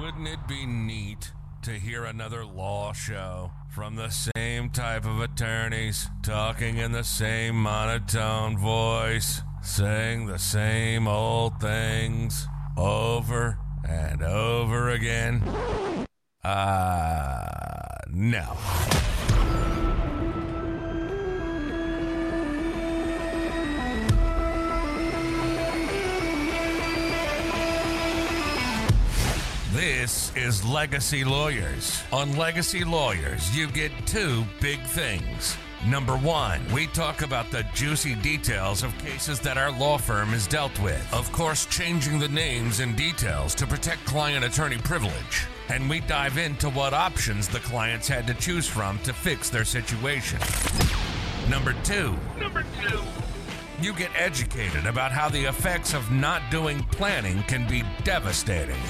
Wouldn't it be neat to hear another law show from the same type of attorneys talking in the same monotone voice, saying the same old things over and over again? Uh, no. This is Legacy Lawyers. On Legacy Lawyers, you get two big things. Number one, we talk about the juicy details of cases that our law firm has dealt with. Of course, changing the names and details to protect client attorney privilege. And we dive into what options the clients had to choose from to fix their situation. Number two, Number two. You get educated about how the effects of not doing planning can be devastating.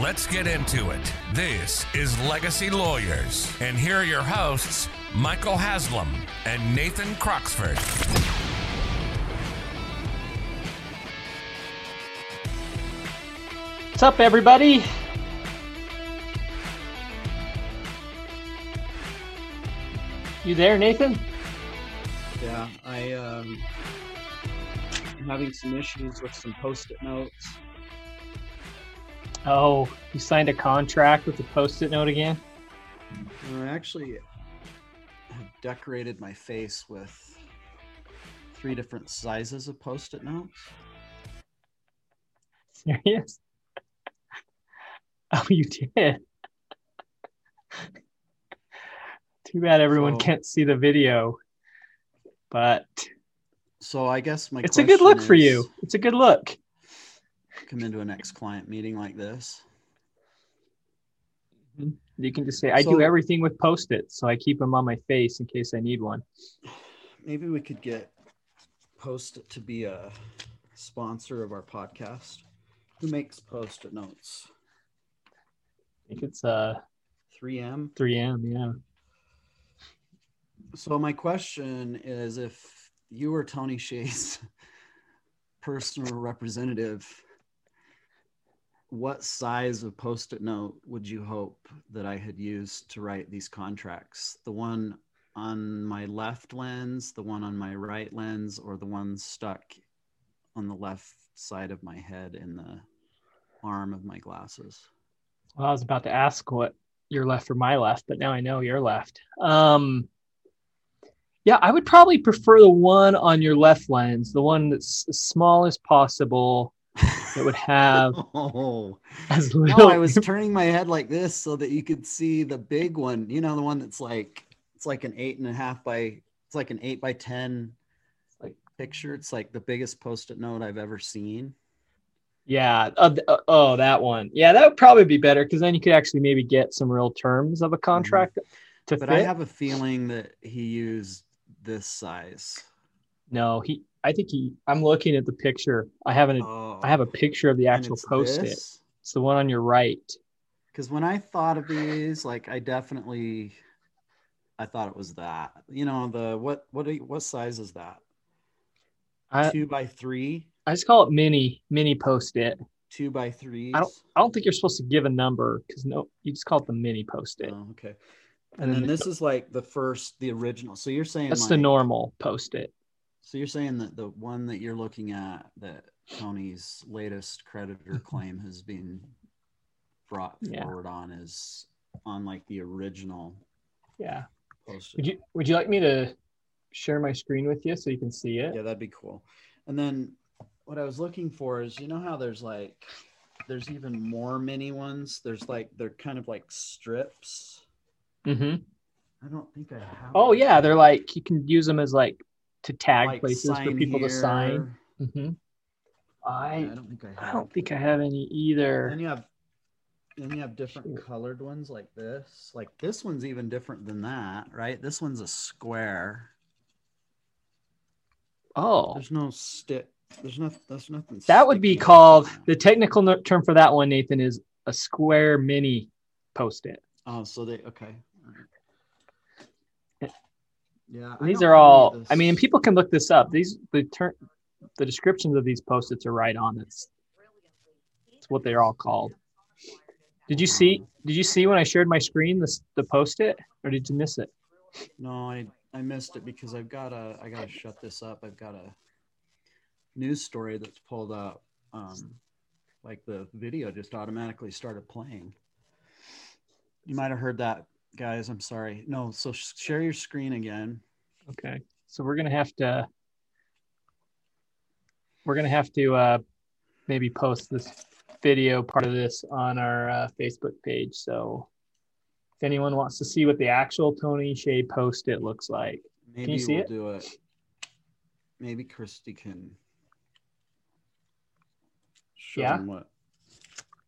Let's get into it. This is Legacy Lawyers, and here are your hosts, Michael Haslam and Nathan Croxford. What's up, everybody? You there, Nathan? Yeah, I um I'm having some issues with some post-it notes. Oh, you signed a contract with the post-it note again? Uh, I actually have decorated my face with three different sizes of post-it notes. Serious? Oh, you did. Too bad everyone So- can't see the video, but So I guess my it's a good look for you. It's a good look. Come into a next client meeting like this. You can just say, I do everything with post-its, so I keep them on my face in case I need one. Maybe we could get Post-it to be a sponsor of our podcast. Who makes post-it notes? I think it's uh 3M. 3M, yeah. So my question is if you were Tony Hsieh's personal representative, what size of post-it note would you hope that I had used to write these contracts? The one on my left lens, the one on my right lens, or the one stuck on the left side of my head in the arm of my glasses? Well, I was about to ask what your left or my left, but now I know your left. Um, yeah, I would probably prefer the one on your left lens, the one that's as small as possible. That would have oh. as No. I was turning my head like this so that you could see the big one. You know, the one that's like it's like an eight and a half by it's like an eight by ten like picture. It's like the biggest post-it note I've ever seen. yeah. Uh, uh, oh, that one. Yeah, that would probably be better because then you could actually maybe get some real terms of a contract to But fit. I have a feeling that he used this size. no, he. I think he. I'm looking at the picture. I haven't. Oh, I have a picture of the actual post-it. It's the one on your right. Because when I thought of these, like I definitely, I thought it was that. You know, the what what you- what size is that? I, Two by three, I just call it mini mini post-it. two by three. I don't I don't think you're supposed to give a number because no, you just call it the mini post-it. Oh, okay. And And, then then the- this is like the first, the original. So you're saying That's the normal post-it. So you're saying that the one that you're looking at, that Tony's latest creditor claim has been brought Yeah. forward on, is on like the original Yeah. post. Would you Would you like me to share my screen with you so you can see it? Yeah, that'd be cool. And then what I was looking for is, you know how there's like, there's even more mini ones. There's like they're kind of like strips. Mm-hmm. I don't think I have. Oh one. yeah, they're like you can use them as like to tag Like places for people to sign. Mm-hmm. Yeah, I I don't think I have. I don't think I have any either. Then you have then you have different Shoot. colored ones like this. Like this one's even different than that, right? This one's a square. Oh, There's no stick. There's no. There's nothing. that would be called the technical term for that one, Nathan, is a square mini post-it. Oh, so they okay. Yeah. These are all. I mean, people can look this up. These the term, the descriptions of these post-its are right on. It's it's what they're all called. Did you see? Did you see when I shared my screen the the post it, or did you miss it? No, I I missed it because I've got a I gotta shut this up. I've got a news story that's pulled up. Um, like the video just automatically started playing. You might have heard that, guys. I'm sorry. No, so sh- share your screen again. Okay, so we're gonna have to we're gonna have to uh, maybe post this video part of this on our uh, Facebook page. So if anyone wants to see what the actual Tony Hsieh post it looks like, Maybe you see we'll it? do it. Maybe Christy can show Yeah? them what.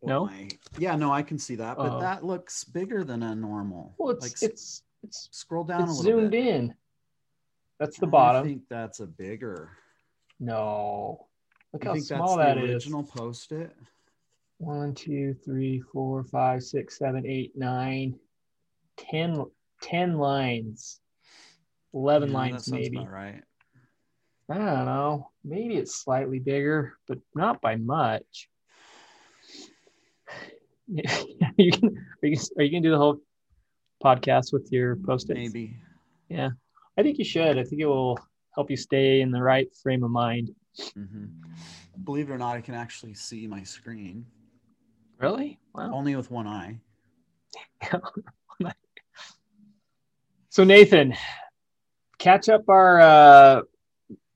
No? my- yeah, no, I can see that, but Oh. that looks bigger than a normal. well, it's like, it's it's scroll down a it's little zoomed bit. in. That's the I bottom. I think that's a bigger. No, look You how think small that's that the is. original post-it? One, two, three, four, five, six, seven, eight, nine, ten, ten lines. Eleven Yeah, lines, maybe. right. I don't know. Maybe it's slightly bigger, but not by much. you can, are you are you gonna do the whole podcast with your post-its? Maybe. Yeah, I think you should. I think it will help you stay in the right frame of mind. hmm Believe it or not, I can actually see my screen Really? Wow. only with one eye. So Nathan, catch up our uh,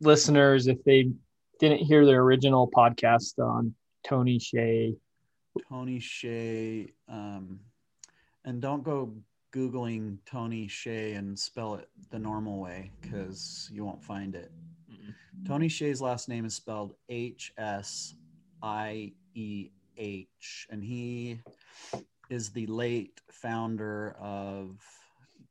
listeners if they didn't hear the original podcast on Tony Hsieh. Tony Hsieh, um, and don't go googling Tony Hsieh and spell it the normal way because you won't find it. Tony Hsieh's last name is spelled H S I E H, and he is the late founder of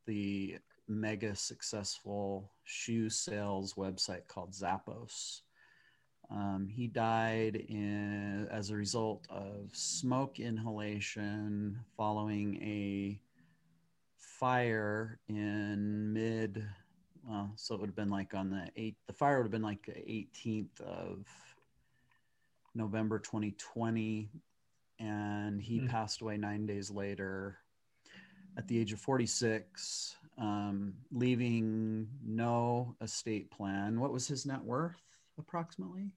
the mega successful shoe sales website called Zappos. Um, he died in, as a result of smoke inhalation following a fire in mid well, so it would have been like on the eight. The fire would have been like the 18th of November 2020, and he Hmm. passed away nine days later at the age of 46, um, leaving no estate plan. What was his net worth approximately?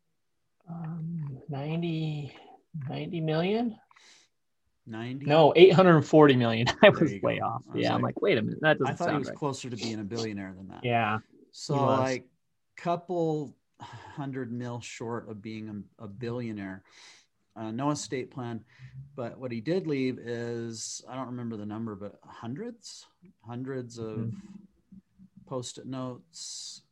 Um, 90, 90 million? 90. No, 840 million. I was way go. off. Was Yeah, I'm like- like, wait a minute. That doesn't I thought he was right. closer to being a billionaire than that. Yeah. So like couple hundred mil short of being a, a billionaire. Uh, no estate plan, but what he did leave is I don't remember the number, but hundreds, hundreds of Mhm. post-it notes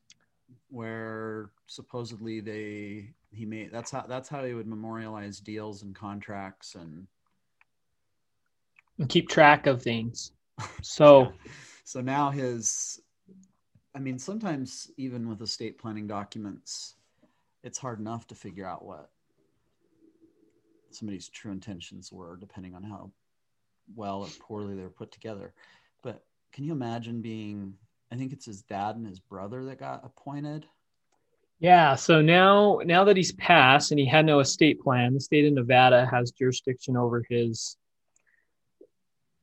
where supposedly they he made that's how that's how he would memorialize deals and contracts and And keep track of things. So, Yeah. so now his i mean sometimes even with estate planning documents it's hard enough to figure out what somebody's true intentions were depending on how well or poorly they were put together but can you imagine being i think it's his dad and his brother that got appointed yeah. So now, now that he's passed and he had no estate plan, the state of Nevada has jurisdiction over his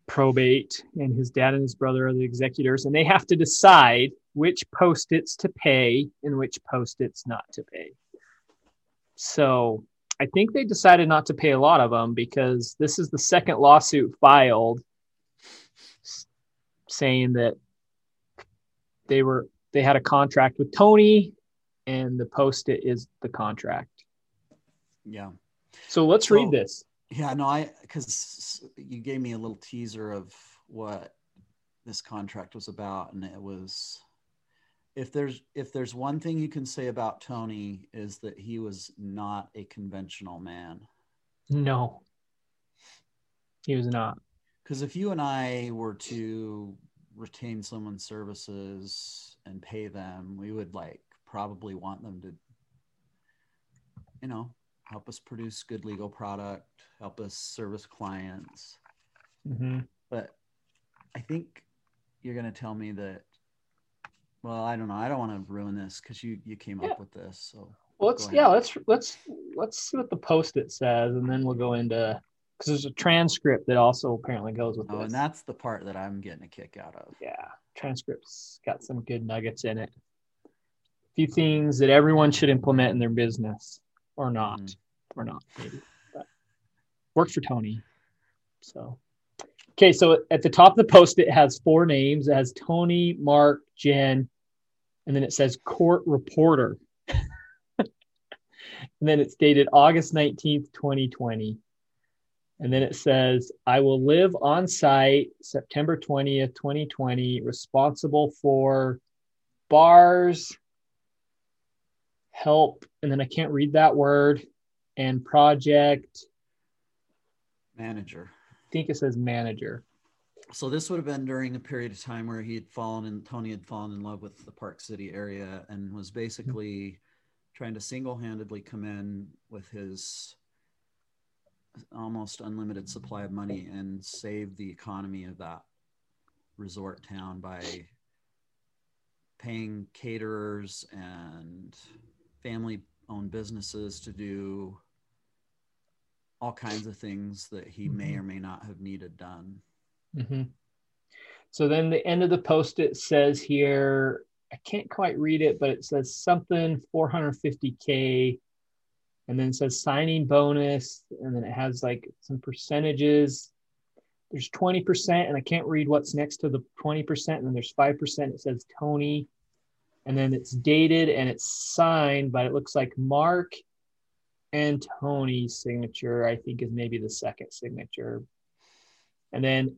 probate, and his dad and his brother are the executors, and they have to decide which post-its to pay and which post-its not to pay. So I think they decided not to pay a lot of them because this is the second lawsuit filed saying that they were they had a contract with Tony and the post-it is the contract. yeah So let's So- read this. yeah no i because you gave me a little teaser of what this contract was about and it was if there's if there's one thing you can say about tony is that he was not a conventional man No. He was not. because if you and i were to retain someone's services and pay them we would like probably want them to you know help us produce good legal product help us service clients hmm but I think you're going to tell me that. Well, I don't know. I don't want to ruin this because you you came Yeah. up with this. So Well, let's yeah, let's let's let's see what the post-it says, and then we'll go into because there's a transcript that also apparently goes with Oh, this. and that's the part that I'm getting a kick out of. yeah, transcripts got some good nuggets in it. A few things that everyone should implement in their business, or not, Mhm. or not maybe. But worked for Tony. So, okay, so at the top of the post, it has four names. It has Tony, Mark, Jen, and then it says court reporter. and then it's dated August 19th, 2020. And then it says, I will live on site September 20th, 2020, responsible for bars, help, and then I can't read that word, and project. Manager. I think it says manager. So this would have been during a period of time where he had fallen in Tony had fallen in love with the Park City area and was basically trying to single-handedly come in with his almost unlimited supply of money and save the economy of that resort town by paying caterers and family owned businesses to do all kinds of things that he may Mhm. or may not have needed done. hmm So then the end of the post it says here, I can't quite read it, but it says something 450k, and then it says signing bonus, and then it has like some percentages. There's 20%, and I can't read what's next to the 20%, and then there's 5%. It says Tony, and then it's dated and it's signed, but it looks like Mark and Tony's signature, I think, is maybe the second signature. And then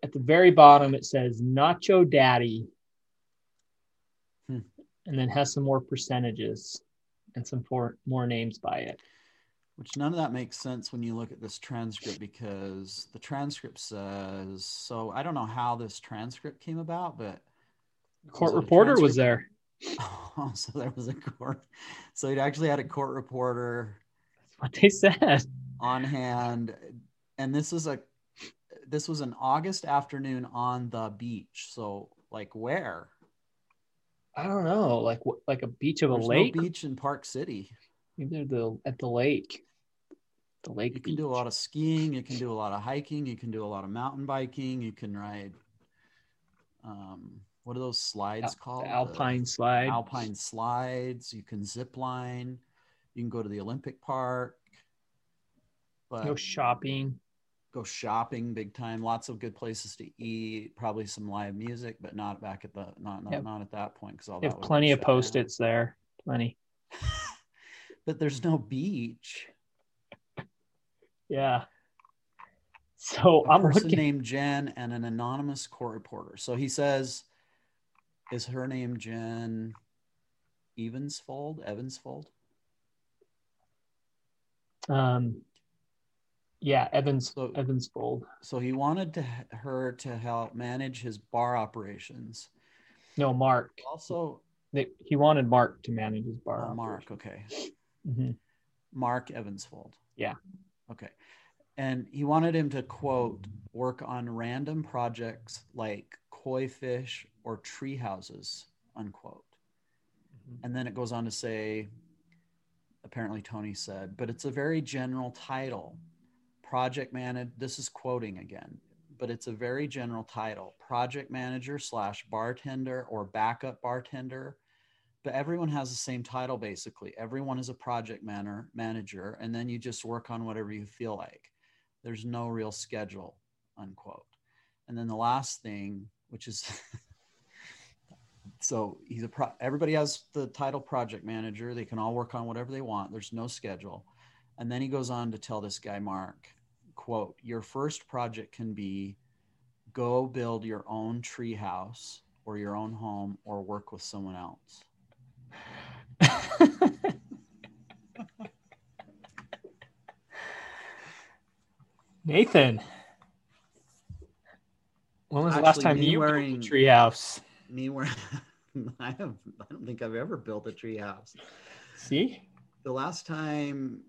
at the very bottom, it says Nacho Daddy. Hmm. And then has some more percentages and some for, more names by it. Which none of that makes sense when you look at this transcript because the transcript says so. I don't know how this transcript came about, but Court it a reporter was there. oh, so there was a court. So he'd actually had a court reporter That's what they said. on hand, and this is a this was an August afternoon on the beach. So like where? I don't know, like like a beach of a lake. no beach in Park City. Either the at the lake, the lake. You can do a lot of skiing. You can do a lot of hiking. You can do a lot of mountain biking. You can ride. Um, what are those slides called? the The alpine slide. alpine slides. You can zip line. You can go to the Olympic Park. But no shopping. Go shopping big time. Lots of good places to eat. Probably some live music, but not back at the not not, Yep. not at that point because all that have plenty of post-its there. Plenty. but there's no beach. Yeah. So a I'm person looking. named Jen and an anonymous court reporter. So he says, is her name Jen Evansfold? Evansfold? Um, yeah, Evans So- Evansfold. So he wanted to her to help manage his bar operations. No, Mark. Also, They, he wanted Mark to manage his bar. oh, Mark. Okay, hmm Mark Evansfold. Yeah. Okay. And he wanted him to quote work on random projects like koi fish or tree houses unquote. And then it goes on to say, apparently Tony said, but it's a very general title. Project manager, this is quoting again, but it's a very general title. Project manager slash bartender or backup bartender. But everyone has the same title basically. Everyone is a project manner, manager, and then you just work on whatever you feel like. There's no real schedule, unquote. And then the last thing, which is so he's a pro everybody has the title project manager they can all work on whatever they want there's no schedule and then he goes on to tell this guy mark quote your first project can be go build your own tree house or your own home or work with someone else. Nathan, when was the last time me you wearing- a tree house? me where i have i don't think i've ever built a tree house See, the last time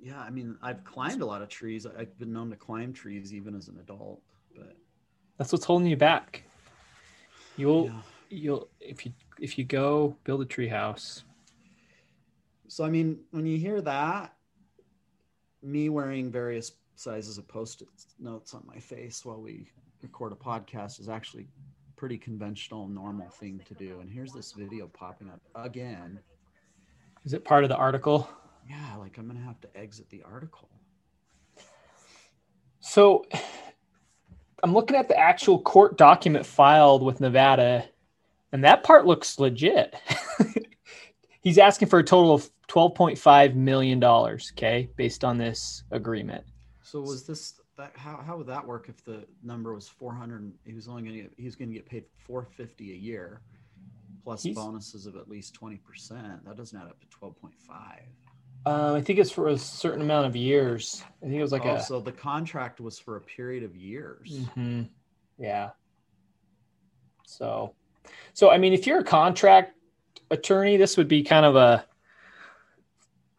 yeah i mean i've climbed a lot of trees i've been known to climb trees even as an adult but that's what's holding you back. You'll yeah. you'll if you if you go build a tree house. So I mean, when you hear that, me wearing various sizes of post-it notes on my face while we record a podcast is actually pretty conventional normal thing to do and here's this video popping up again Is it part of the article? Yeah like i'm gonna have to exit the article So I'm looking at the actual court document filed with Nevada, and that part looks legit. He's asking for a total of $12.5 million, okay, based on this agreement. so was this that how, how would that work if the number was 400 he was only gonna get he was gonna get paid 450 a year plus He's- bonuses of at least 20% that doesn't add up to 12.5 Um, I think it's for a certain amount of years. I think it was like oh, a. so the contract was for a period of years Mhm. Yeah. So, so I mean, if you're a contract attorney, this would be kind of a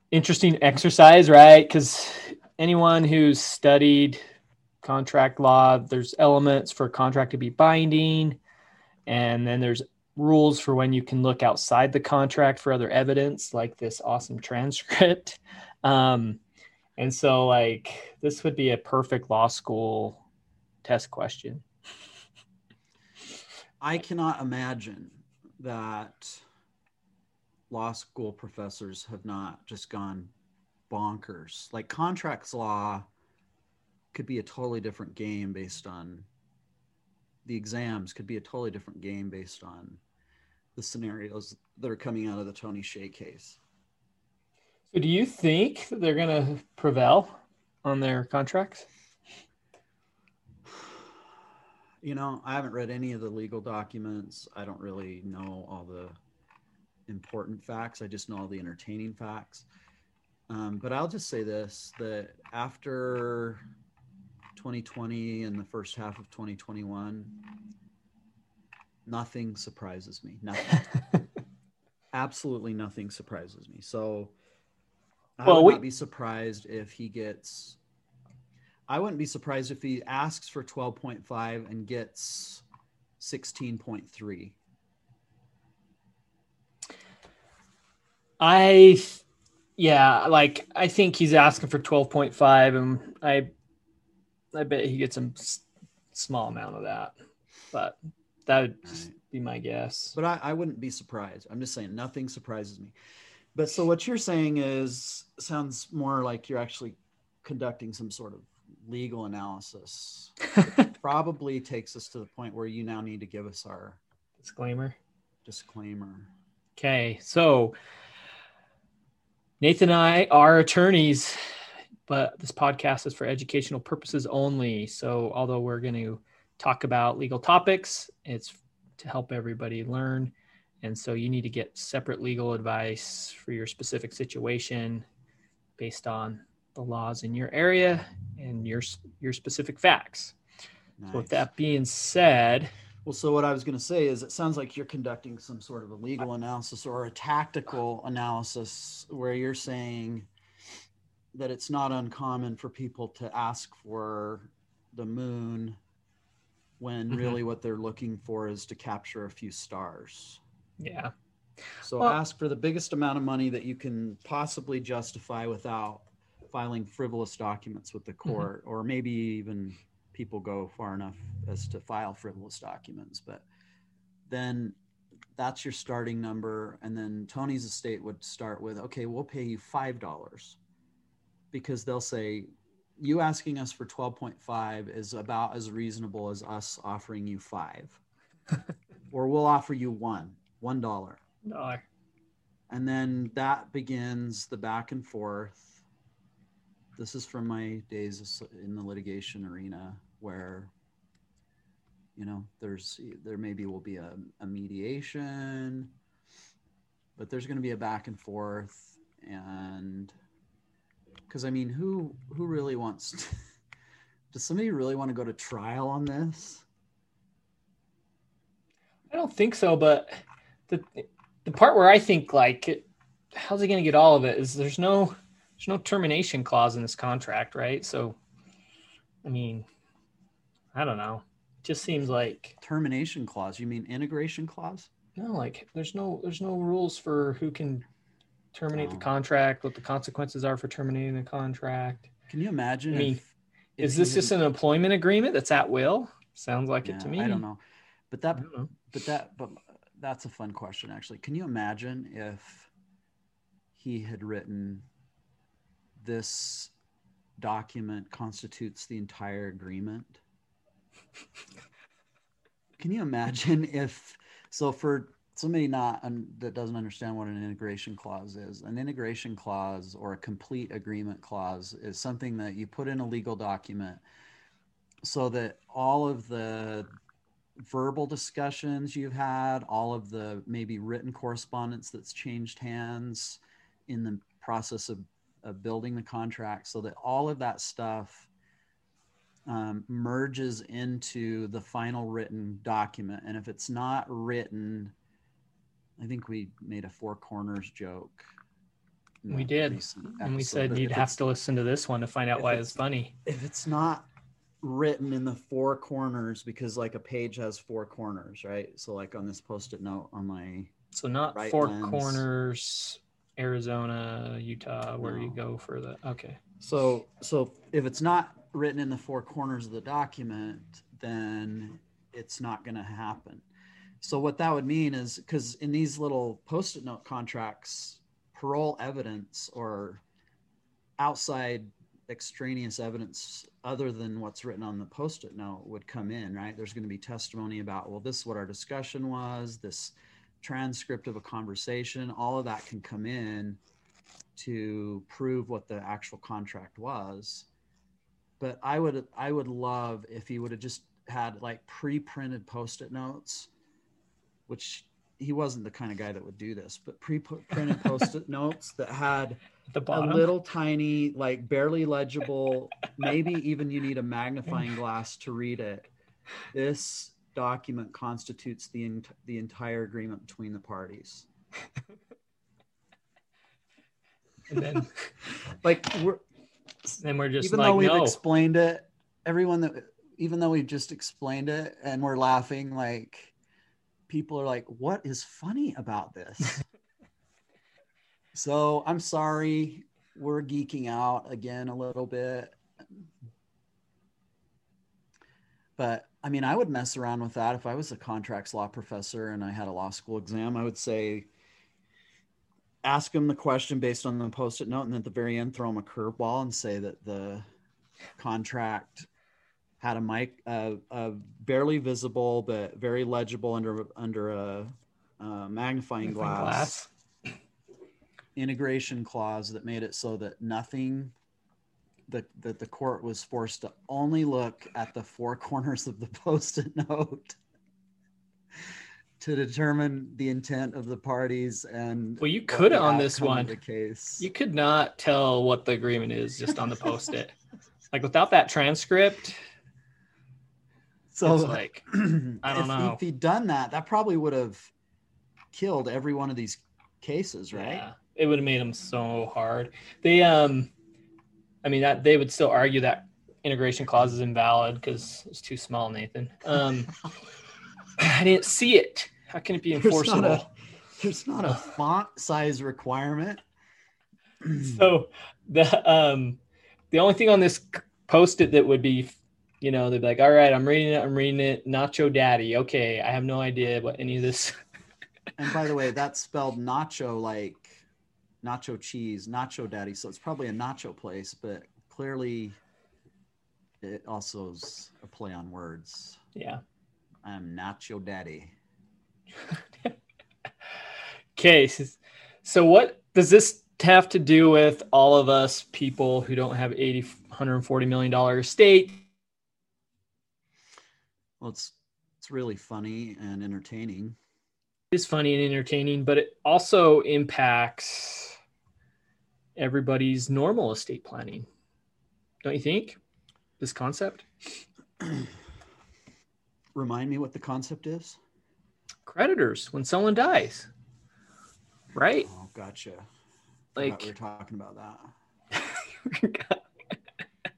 interesting exercise, right? Because anyone who's studied contract law, there's elements for a contract to be binding, and then there's rules for when you can look outside the contract for other evidence, like this awesome transcript. Um, and so, like, this would be a perfect law school test question. I cannot imagine that law school professors have not just gone bonkers. Like contracts law could be a totally different game based on the exams could be a totally different game based on the scenarios that are coming out of the Tony Hsieh case. So, do you think that they're going to prevail on their contracts? You know, I haven't read any of the legal documents. I don't really know all the important facts. I just know all the entertaining facts. Um, but I'll just say this that after 2020 and the first half of 2021, nothing surprises me. Nothing. Absolutely nothing surprises me. So I Well, would we- not be surprised if he gets I wouldn't be surprised if he asks for 12.5 and gets 16.3. I, yeah, like I think he's asking for twelve point five, and I, I bet he gets a s- small amount of that, but that would just be my guess. But I, I wouldn't be surprised. I'm just saying nothing surprises me. But so what you're saying is sounds more like you're actually conducting some sort of legal analysis. Probably takes us to the point where you now need to give us our Disclaimer. disclaimer. Okay, so Nathan and I are attorneys, but this podcast is for educational purposes only. So, although we're going to talk about legal topics, it's to help everybody learn. And so, you need to get separate legal advice for your specific situation based on the laws in your area and your your specific facts. So, with that being said, Well, so what I was going to say is it sounds like you're conducting some sort of a legal analysis or a tactical analysis where you're saying that it's not uncommon for people to ask for the moon when Mhm. really what they're looking for is to capture a few stars. yeah, So Well- ask for the biggest amount of money that you can possibly justify without filing frivolous documents with the court, or maybe even people go far enough as to file frivolous documents. But then that's your starting number. And then Tony's estate would start with, okay, we'll pay you $5 because they'll say, you asking us for 12.5 is about as reasonable as us offering you five. or we'll offer you one, one dollar dollar. and then that begins the back and forth this is from my days in the litigation arena where you know there's there maybe will be a, a mediation but there's going to be a back and forth and because i mean who who really wants to, does somebody really want to go to trial on this I don't think so, but the the part where I think like it, how's he going to get all of it is there's no there's no termination clause in this contract, right? So, I mean, I don't know. It just seems like termination clause you mean integration clause no, like there's no there's no rules for who can terminate the Oh. contract, what the consequences are for terminating the contract. Can you imagine? I mean, if, if Is he this just an employment agreement that's at will? Sounds like Yeah, it to me. I don't know, but that know. but that but that's a fun question actually can you imagine if he had written this document constitutes the entire agreement can you imagine if so for somebody not un, that doesn't understand what an integration clause is an integration clause or a complete agreement clause is something that you put in a legal document so that all of the verbal discussions you've had, all of the maybe written correspondence that's changed hands in the process of, of building the contract, so that all of that stuff um, merges into the final written document. And if it's not written, I think we made a four corners joke. We did. And we said you'd have to listen to this one to find out why it's- it's funny. if it's not written in the four corners because like a page has four corners right so like on this post-it note on my So not Right four lens. corners, Arizona, Utah, where you go for the okay. so so if it's not written in the four corners of the document then it's not going to happen so what that would mean is because in these little post-it note contracts parol evidence or outside extraneous evidence other than what's written on the post-it note would come in right? There's going to be testimony about well this is what our discussion was this transcript of a conversation. All of that can come in to prove what the actual contract was. But i would i would love if he would have just had like pre-printed post-it notes which he wasn't the kind of guy that would do this but pre-printed post-it notes that had the a little tiny, like barely legible, maybe even you need a magnifying glass to read it. This document constitutes the the entire agreement between the parties. and then, Like we're then we're just even like though we've no. explained it, everyone that even though we've just explained it and we're laughing, like people are like, "What is funny about this?" so I'm sorry, we're geeking out again a little bit, but I mean, I would mess around with that if I was a contracts law professor and I had a law school exam. I would say, ask them the question based on the post-it note, and at the very end, throw them a curveball and say that the contract had a mic, uh, a barely visible but very legible under under a, uh magnifying glass, integration clause that made it so that nothing that that the court was forced to only look at the four corners of the post-it note to determine the intent of the parties and Well, you could on this one. the case You could not tell what the agreement is just on the post-it. like without that transcript, so it's like I don't if, know. if he'd done that that probably would have killed every one of these cases right yeah, it would have made them so hard. They um, I mean that they would still argue that integration clause is invalid because it's too small, Nathan. Um, I didn't see it. How can it be There's enforceable? not a, there's not a font size requirement so the um the only thing on this post-it that would be you know they'd be like all right i'm reading it i'm reading it nacho daddy okay i have no idea what any of this and by the way that's spelled nacho like nacho cheese nacho daddy so it's probably a nacho place but clearly it also is a play on words. Yeah. I'm nacho daddy. Okay so, what does this have to do with all of us people who don't have 80 140 million dollar estate well it's it's really funny and entertaining. It is funny and entertaining but it also impacts everybody's normal estate planning don't you think? This concept? Remind me what the concept is? Creditors when someone dies. Right? Oh gotcha. Like we were talking about that.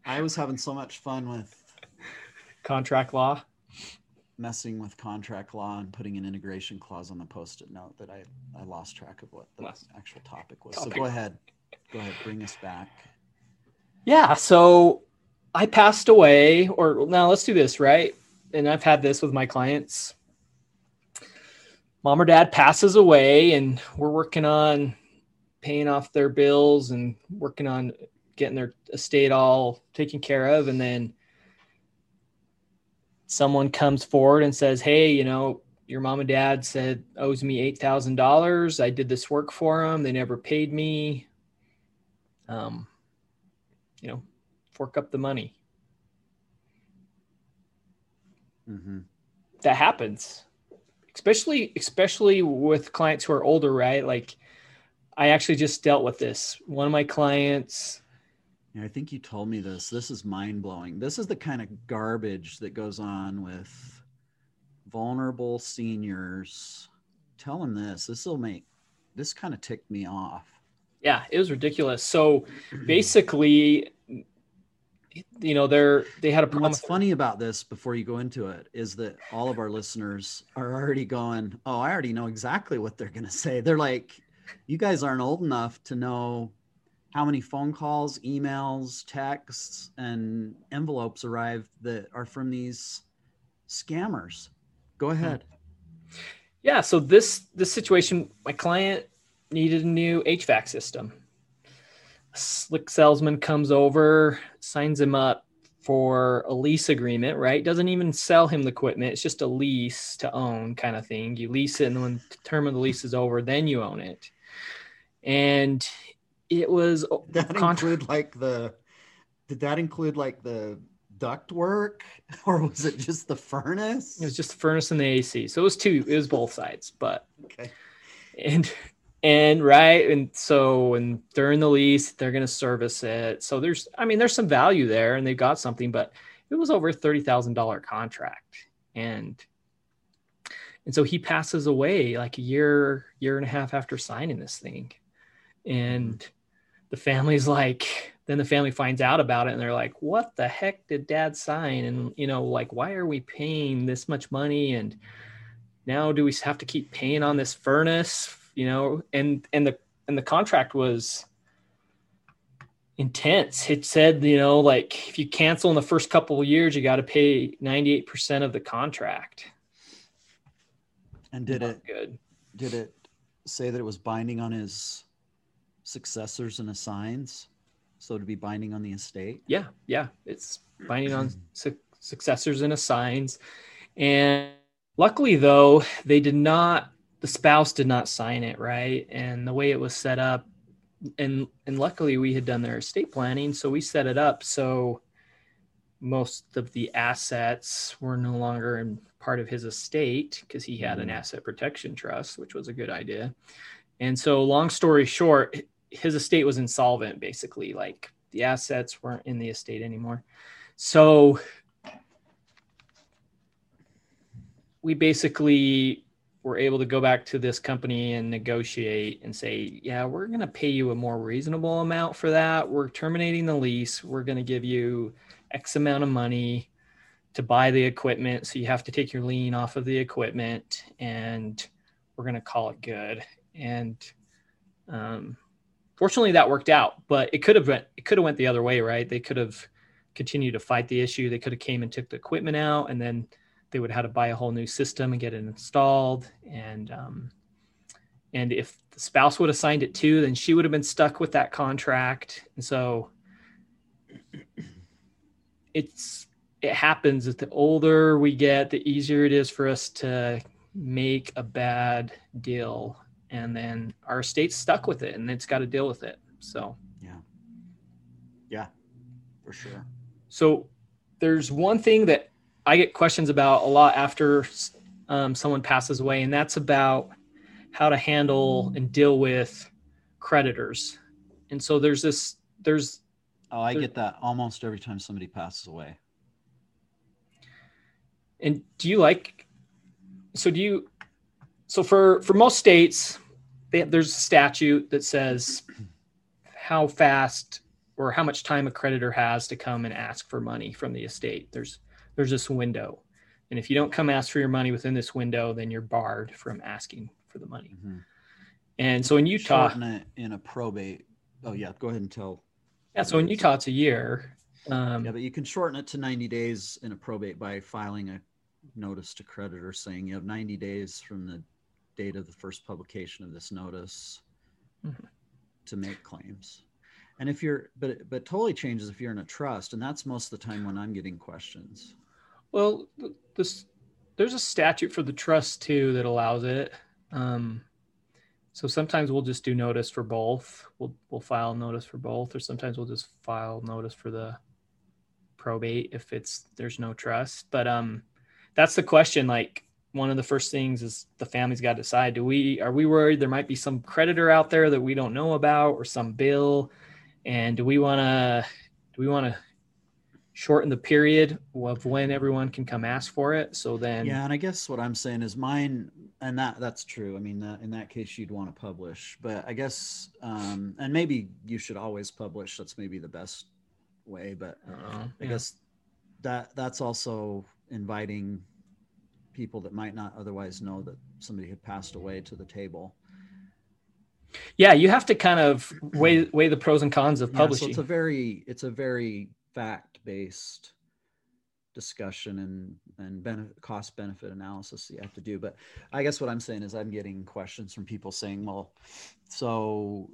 I was having so much fun with contract law messing with contract law and putting an integration clause on the post-it note that I, I lost track of what the Last- actual topic was. topic. So go ahead. Go ahead. Bring us back. Yeah. So I passed away, or now let's do this, right? And I've had this with my clients. Mom or dad passes away, and we're working on paying off their bills and working on getting their estate all taken care of. And then someone comes forward and says, Hey, you know, your mom and dad said owes me $8,000. I did this work for them. They never paid me. Um, you know, fork up the money. hmm That happens, especially especially with clients who are older, right? Like, I actually just dealt with this. One of my clients, I think you told me this. This is mind blowing. This is the kind of garbage that goes on with vulnerable seniors. Tell them this. This will make this kind of ticked me off. yeah, it was ridiculous. So basically, you know, they're they had a And problem. what's funny about this before you go into it is that all of our listeners are already going, Oh, I already know exactly what they're going to say. They're like, You guys aren't old enough to know how many phone calls, emails, texts, and envelopes arrive that are from these scammers. Go hmm. ahead. Yeah, so this this situation, my client needed a new HVAC system. A slick salesman comes over, signs him up for a lease agreement, right? Doesn't even sell him the equipment. It's just a lease to own kind of thing. You lease it, and when the term of the lease is over, then you own it. And it was Did that Contra- include like the did that include like the duct work or was it just the furnace? it was just the furnace and the AC. So it was two, it was both sides, but okay. and and right and so and during the lease they're going to service it so there's i mean there's some value there and they've got something but it was over a $30000 contract and and so he passes away like a year year and a half after signing this thing and mm-hmm. The family's like then the family finds out about it and they're like what the heck did dad sign? And you know like why are we paying this much money? And now do we have to keep paying on this furnace? You know and and the and the contract was intense. It said you know like if you cancel in the first couple of years you got to pay 98% of the contract. And did Not it good. did it say that it was binding on his successors and assigns? So to be binding on the estate? yeah yeah it's binding on su- successors and assigns and luckily though they did not the spouse did not sign it right and the way it was set up and and luckily we had done their estate planning so we set it up so most of the assets were no longer in part of his estate because he had an Mhm. asset protection trust which was a good idea and so long story short his estate was insolvent basically like the assets weren't in the estate anymore so we basically were able to go back to this company and negotiate and say, yeah, we're going to pay you a more reasonable amount for that. We're terminating the lease. We're going to give you X amount of money to buy the equipment. So you have to take your lien off of the equipment and we're going to call it good. And um, fortunately that worked out, but it could have went, it could have went the other way, right? They could have continued to fight the issue. They could have came and took the equipment out and then they would have had to buy a whole new system and get it installed and um, and if the spouse would have signed it too then she would have been stuck with that contract and so it's it happens that the older we get the easier it is for us to make a bad deal and then our state's stuck with it and it's got to deal with it so Yeah. Yeah, for sure. so there's one thing that I get questions about a lot after um, someone passes away, and that's about how to handle and deal with creditors. And so there's this, there's, Oh, I There- get that almost every time somebody passes away. and do you like, so do you, so for, for most states, they, there's a statute that says how fast or how much time a creditor has to come and ask for money from the estate. There's, there's this window. And if you don't come ask for your money within this window, then you're barred from asking for the money. Mhm. And so in Utah, Shorten in a probate. Oh yeah, go ahead and tell. yeah, so in Utah, it's a year. Um, Yeah, but you can shorten it to 90 days in a probate by filing a notice to creditor saying you have 90 days from the date of the first publication of this notice Mhm. to make claims. And if you're, but it- but totally changes if you're in a trust, and that's most of the time when I'm getting questions. Well, this there's a statute for the trust too that allows it. Um, so sometimes we'll just do notice for both. We'll we'll file notice for both, or sometimes we'll just file notice for the probate if it's there's no trust. But um, that's the question. Like one of the first things is the family's got to decide: do we are we worried there might be some creditor out there that we don't know about, or some bill, and do we want to do we want to shorten the period of when everyone can come ask for it. So then, yeah, and I guess what I'm saying is mine, and that that's true. I mean, that, in that case, you'd want to publish, but I guess, um, and maybe you should always publish. That's maybe the best way, but I, I yeah. guess that that's also inviting people that might not otherwise know that somebody had passed away to the table. yeah, you have to kind of weigh weigh the pros and cons of Yeah, publishing. so it's a very it's a very fact based discussion and and benefit, cost benefit analysis that you have to do. But I guess what I'm saying is I'm getting questions from people saying, well, so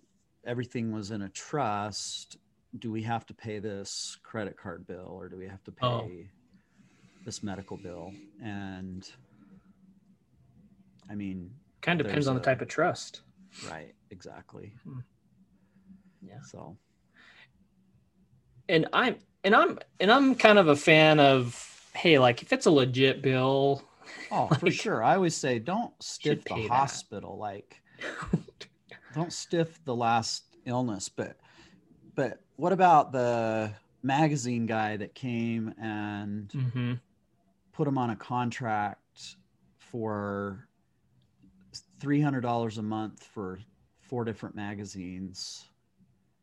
everything was in a trust. Do we have to pay this credit card bill or do we have to oh. pay Oh. This medical bill? And I mean, kind of depends on the type of trust. right, exactly. Hmm. Yeah. So And I'm and I'm and I'm kind of a fan of hey, like if it's a legit bill, Oh, for sure. I always say don't stiff the that. hospital. Like don't stiff the last illness. But but what about the magazine guy that came and Mhm. Put him on a contract for three hundred dollars a month for four different magazines?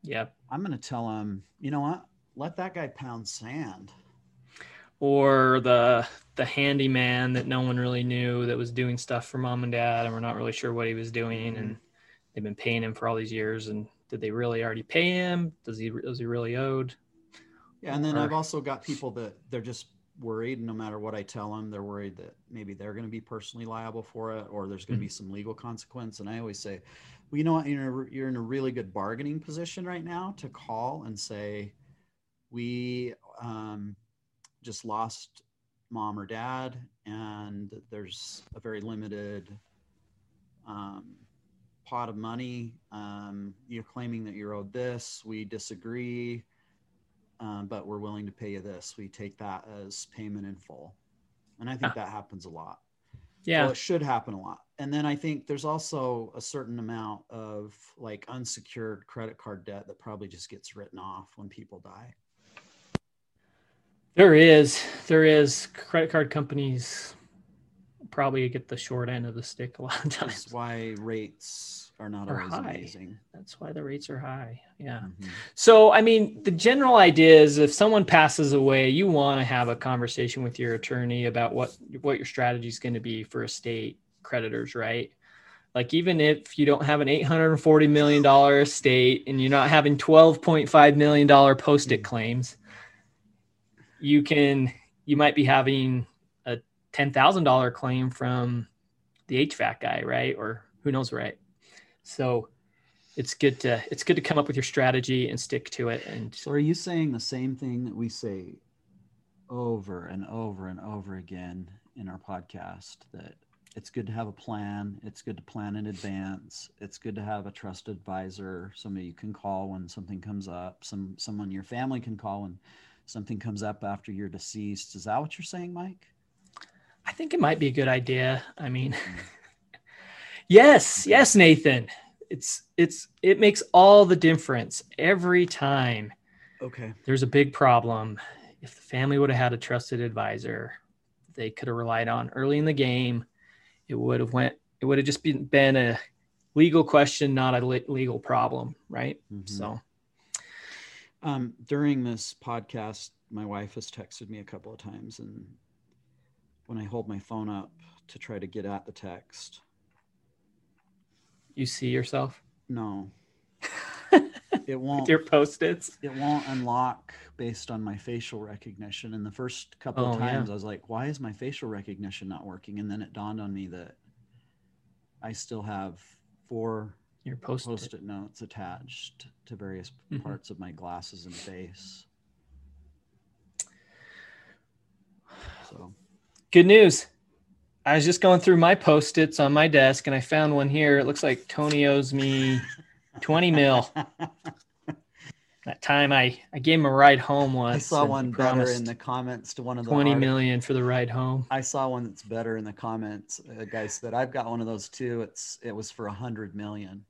Yep. I'm gonna tell him, you know what? Let that guy pound sand. Or the the handyman that no one really knew that was doing stuff for mom and dad and we're not really sure what he was doing and mm-hmm. they've been paying him for all these years and did they really already pay him? Does he is he really owed? Yeah, and then Or- I've also got people that they're just worried. No matter what I tell them, they're worried that maybe they're going to be personally liable for it, or there's going to be some legal consequence. And I always say, well, you know what? You're in a, you're in a really good bargaining position right now to call and say, we um, just lost mom or dad, and there's a very limited um, pot of money. Um, you're claiming that you're owed this. We disagree um, but we're willing to pay you this. We take that as payment in full. And I think that happens a lot. Yeah. Well, it should happen a lot. And then I think there's also a certain amount of like unsecured credit card debt that probably just gets written off when people die. There is, there is. Credit card companies probably get the short end of the stick a lot of That's times. why rates are not Are always high. amazing. That's why the rates are high. Yeah. Mhm. So, I mean, the general idea is if someone passes away, you want to have a conversation with your attorney about what what your strategy is going to be for estate creditors, right? Like even if you don't have an 840 million dollar estate and you're not having 12.5 million dollar post-it claims, you can you might be having a $10,000 claim from the HVAC guy, right? Or who knows, right? So, it's good to it's good to come up with your strategy and stick to it and So are you saying the same thing that we say over and over and over again in our podcast that it's good to have a plan, it's good to plan in advance, it's good to have a trusted advisor, somebody you can call when something comes up, some someone your family can call when something comes up after you're deceased. Is that what you're saying, Mike? i think it might be a good idea i mean mm-hmm. Yes yes nathan it's it's it makes all the difference every time Okay. there's a big problem if the family would have had a trusted advisor they could have relied on early in the game it would have went it would have just been, been a legal question not a le- legal problem right Mhm. so Um, during this podcast, my wife has texted me a couple of times, and when I hold my phone up to try to get at the text. You see yourself? No. it won't With your post-its? it won't unlock based on my facial recognition. And the first couple Oh, of yeah. times I was like, why is my facial recognition not working? And then it dawned on me that I still have four Your post-it. post-it notes attached to various Mhm. parts of my glasses and face. So Good news. I was just going through my post-its on my desk and I found one here. It looks like Tony owes me 20 mil. That time I, I gave him a ride home once. I saw one better in the comments to one of the 20 art- million for the ride home. I saw one that's better in the comments. A guy said, "I've got one of those too. It's it was for a hundred million.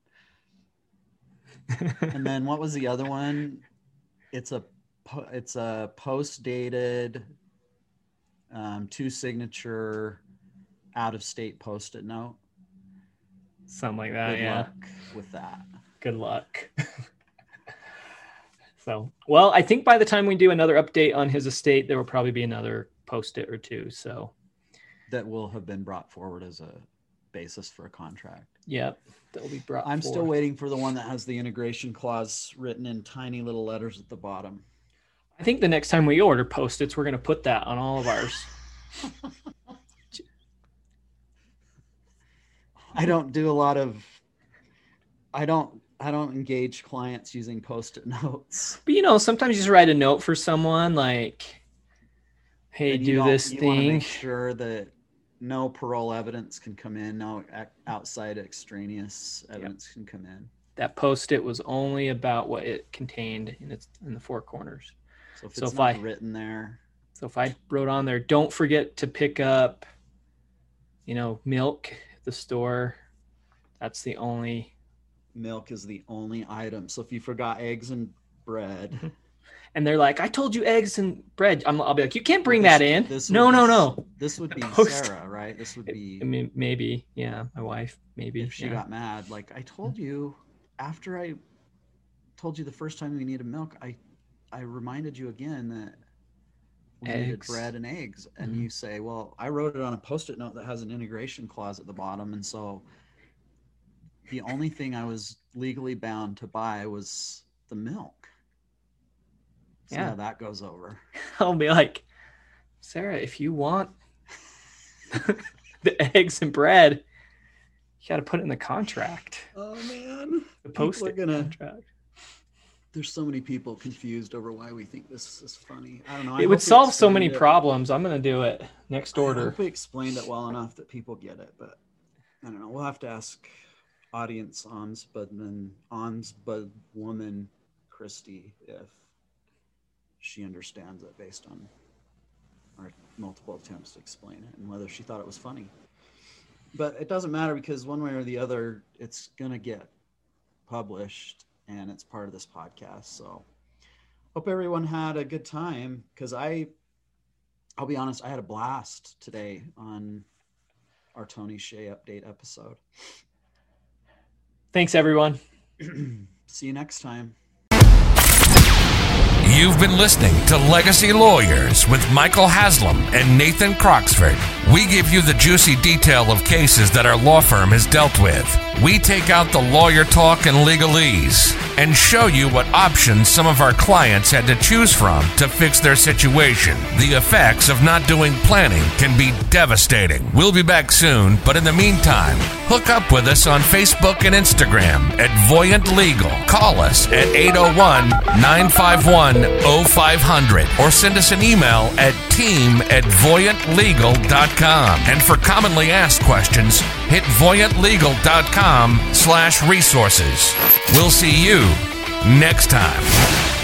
And then what was the other one? It's a it's a post dated, um, two signature, out of state post it note. Something like that. Good yeah. luck with that. Good luck. so, well, I think by the time we do another update on his estate, there will probably be another post-it or two. So, That will have been brought forward as a basis for a contract. yep, that will be brought. I'm still waiting for the one that has the integration clause written in tiny little letters at the bottom. I think the next time we order post-its, we're going to put that on all of ours. I don't do a lot of I don't I don't engage clients using post-it notes. But you know, sometimes you just write a note for someone like, "Hey, And do this thing." Make sure that no parol evidence can come in, no outside extraneous evidence can come in. That post-it was only about what it contained in its in the four corners. So if So it's if not I- written there, So if I wrote on there, "Don't forget to pick up, you know, milk the store," that's the only. milk is the only item. So if you forgot eggs and bread, And they're like, "I told you eggs and bread." I'm, I'll be like, "You can't bring This- that in." this No, would no, no. This would be Post- Sarah, right? This would be I mean, maybe, yeah, my wife, maybe. if she yeah. got mad like i told you after i told you the first time we needed milk i i reminded you again that we needed bread and eggs and Mhm. you say well i wrote it on a post-it note that has an integration clause at the bottom and so the only thing i was legally bound to buy was the milk See Yeah. that goes over I'll be like, Sarah, if you want the eggs and bread, you got to put it in the contract. oh man The People are post it gonna- contract. There's so many people confused over why we think this is funny i don't know I It would solve so many it. problems. I'm gonna do it next I order. hope we explained it well enough that people get it, but I don't know. We'll have to ask audience ombudsman, ombudswoman woman Christy if she understands it based on our multiple attempts to explain it and whether she thought it was funny. But it doesn't matter because one way or the other, it's gonna get published and it's part of this podcast. So hope everyone had a good time because I I'll be honest, I had a blast today on our Tony Hsieh update episode. Thanks, everyone. See you next time. You've been listening to Legacy Lawyers with Michael Haslam and Nathan Croxford. We give you the juicy detail of cases that our law firm has dealt with. We take out the lawyer talk and legalese and show you what options some of our clients had to choose from to fix their situation. The effects of not doing planning can be devastating. We'll be back soon, but in the meantime, hook up with us on Facebook and Instagram at Voyant Legal. Call us at 801 951 0500 or send us an email at team at voyantlegal.com. And for commonly asked questions, hit voyantlegal.com slash resources. We'll see you next time.